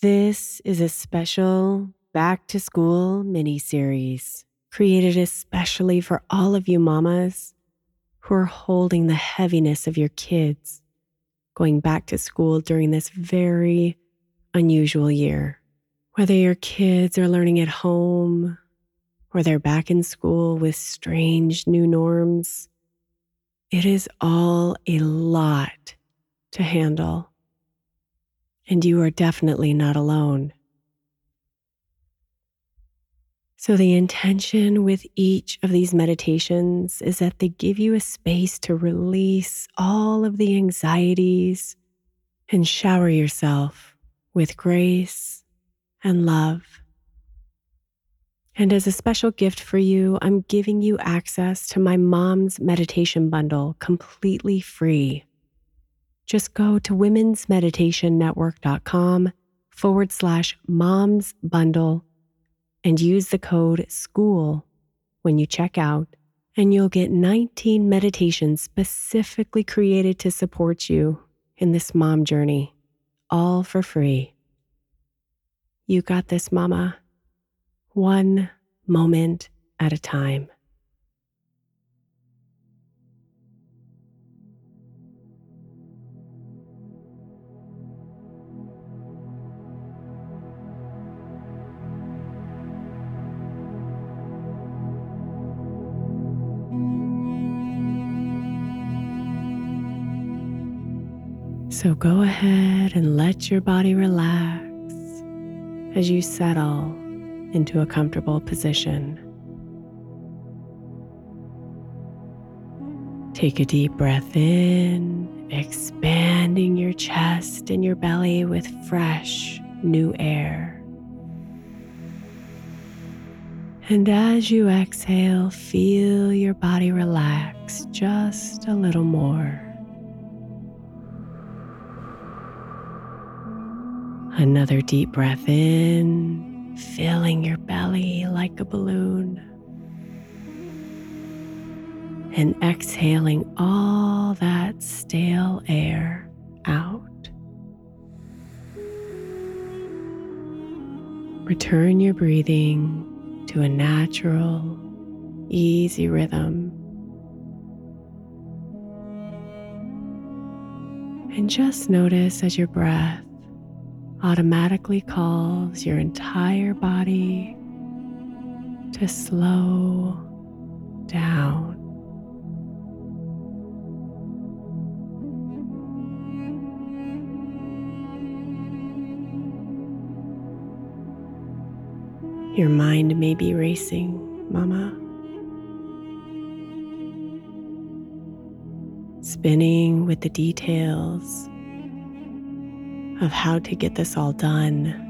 This is a special back to school mini series created especially for all of you mamas who are holding the heaviness of your kids going back to school during this very unusual year. Whether your kids are learning at home or they're back in school with strange new norms, it is all a lot to handle and you are definitely not alone. So, the intention with each of these meditations is that they give you a space to release all of the anxieties and shower yourself with grace and love. And as a special gift for you, I'm giving you access to my mom's meditation bundle completely free just go to womensmeditationnetwork.com forward slash moms bundle and use the code SCHOOL when you check out, and you'll get 19 meditations specifically created to support you in this mom journey, all for free. You got this, mama. One moment at a time. So go ahead and let your body relax as you settle into a comfortable position. Take a deep breath in, expanding your chest and your belly with fresh, new air. And as you exhale, feel your body relax just a little more. Another deep breath in, filling your belly like a balloon. And exhaling all that stale air out. Return your breathing to a natural, easy rhythm. And just notice as your breath automatically calls your entire body to slow down. Your mind may be racing, Mama. Spinning with the details of how to get this all done.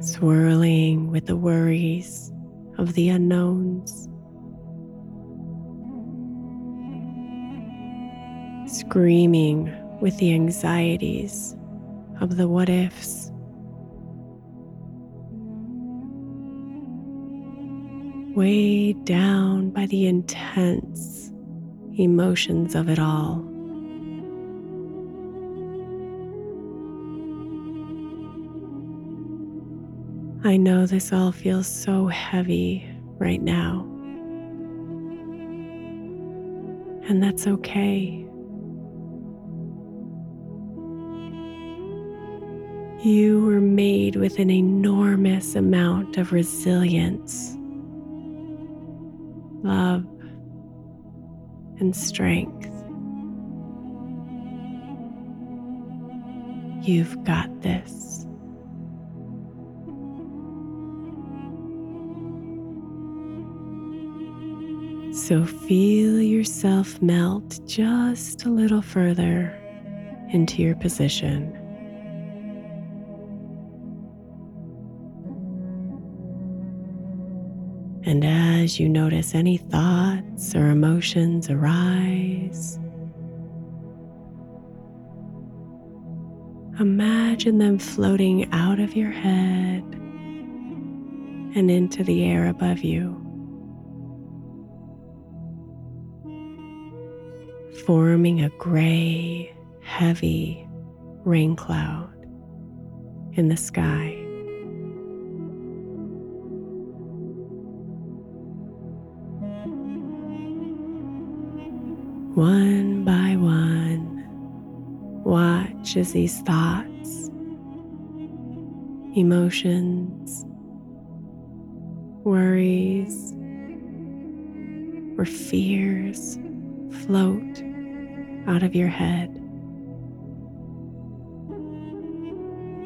Swirling with the worries of the unknowns. Screaming with the anxieties of the what ifs. Weighed down by the intense emotions of it all. I know this all feels so heavy right now. And that's okay. You were made with an enormous amount of resilience, love, and strength. You've got this. So feel yourself melt just a little further into your position. And as you notice any thoughts or emotions arise, imagine them floating out of your head and into the air above you. Forming a gray, heavy rain cloud in the sky. One by one, watch as these thoughts, emotions, worries, or fears float out of your head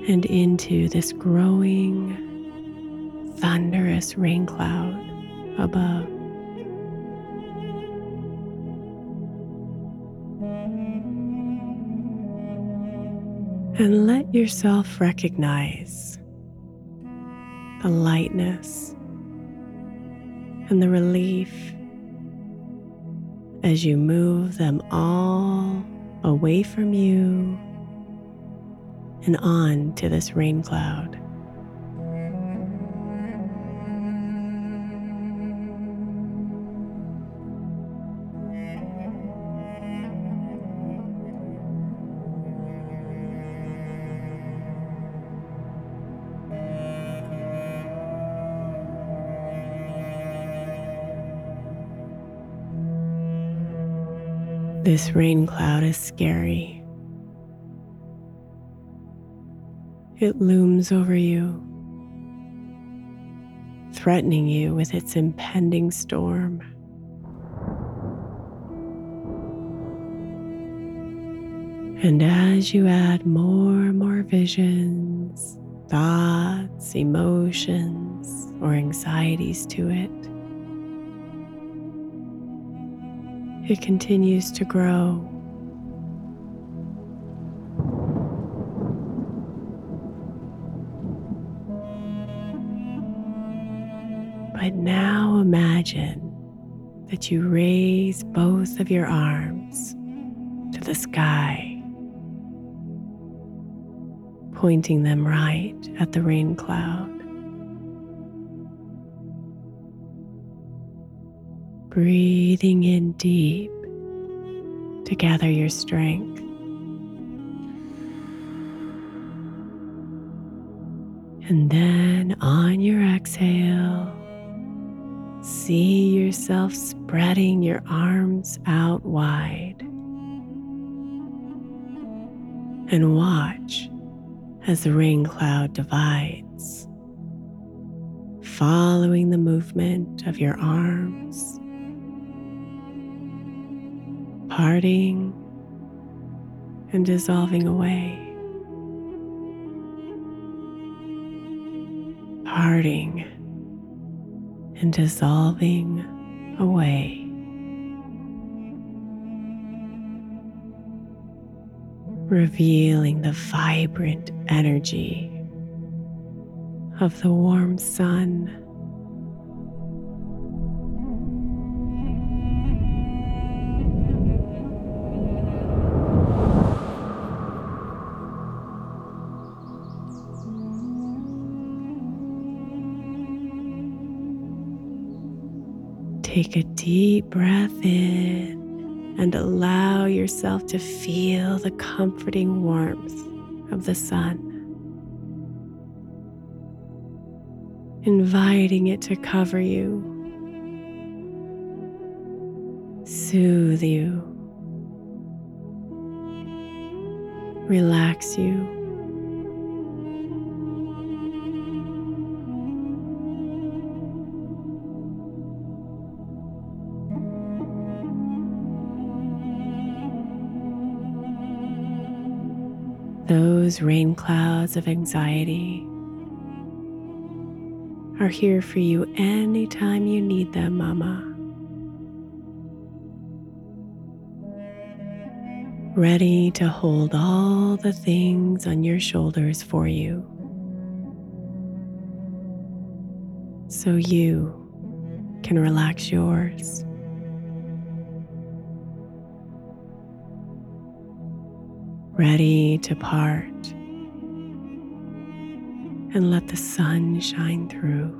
and into this growing, thunderous rain cloud above. And let yourself recognize the lightness and the relief as you move them all away from you and on to this rain cloud. This rain cloud is scary. It looms over you, threatening you with its impending storm. And as you add more and more visions, thoughts, emotions, or anxieties to it, it continues to grow. But now imagine that you raise both of your arms to the sky, pointing them right at the rain cloud. Breathing in deep to gather your strength. And then on your exhale, see yourself spreading your arms out wide. And watch as the rain cloud divides, following the movement of your arms, parting and dissolving away. parting and dissolving away. Revealing the vibrant energy of the warm sun. Take a deep breath in and allow yourself to feel the comforting warmth of the sun, inviting it to cover you, soothe you, relax you. Those rain clouds of anxiety are here for you anytime you need them, Mama. Ready to hold all the things on your shoulders for you. So you can relax yours. Ready to part and let the sun shine through.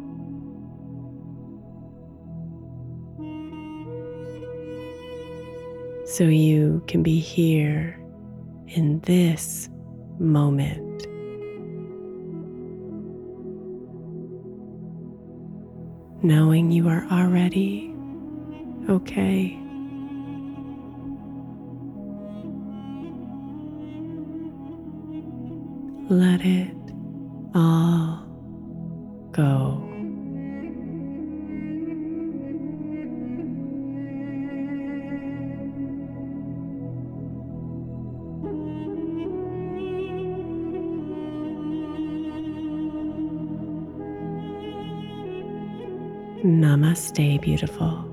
So you can be here in this moment. Knowing you are already okay. Let it all go. Namaste, beautiful.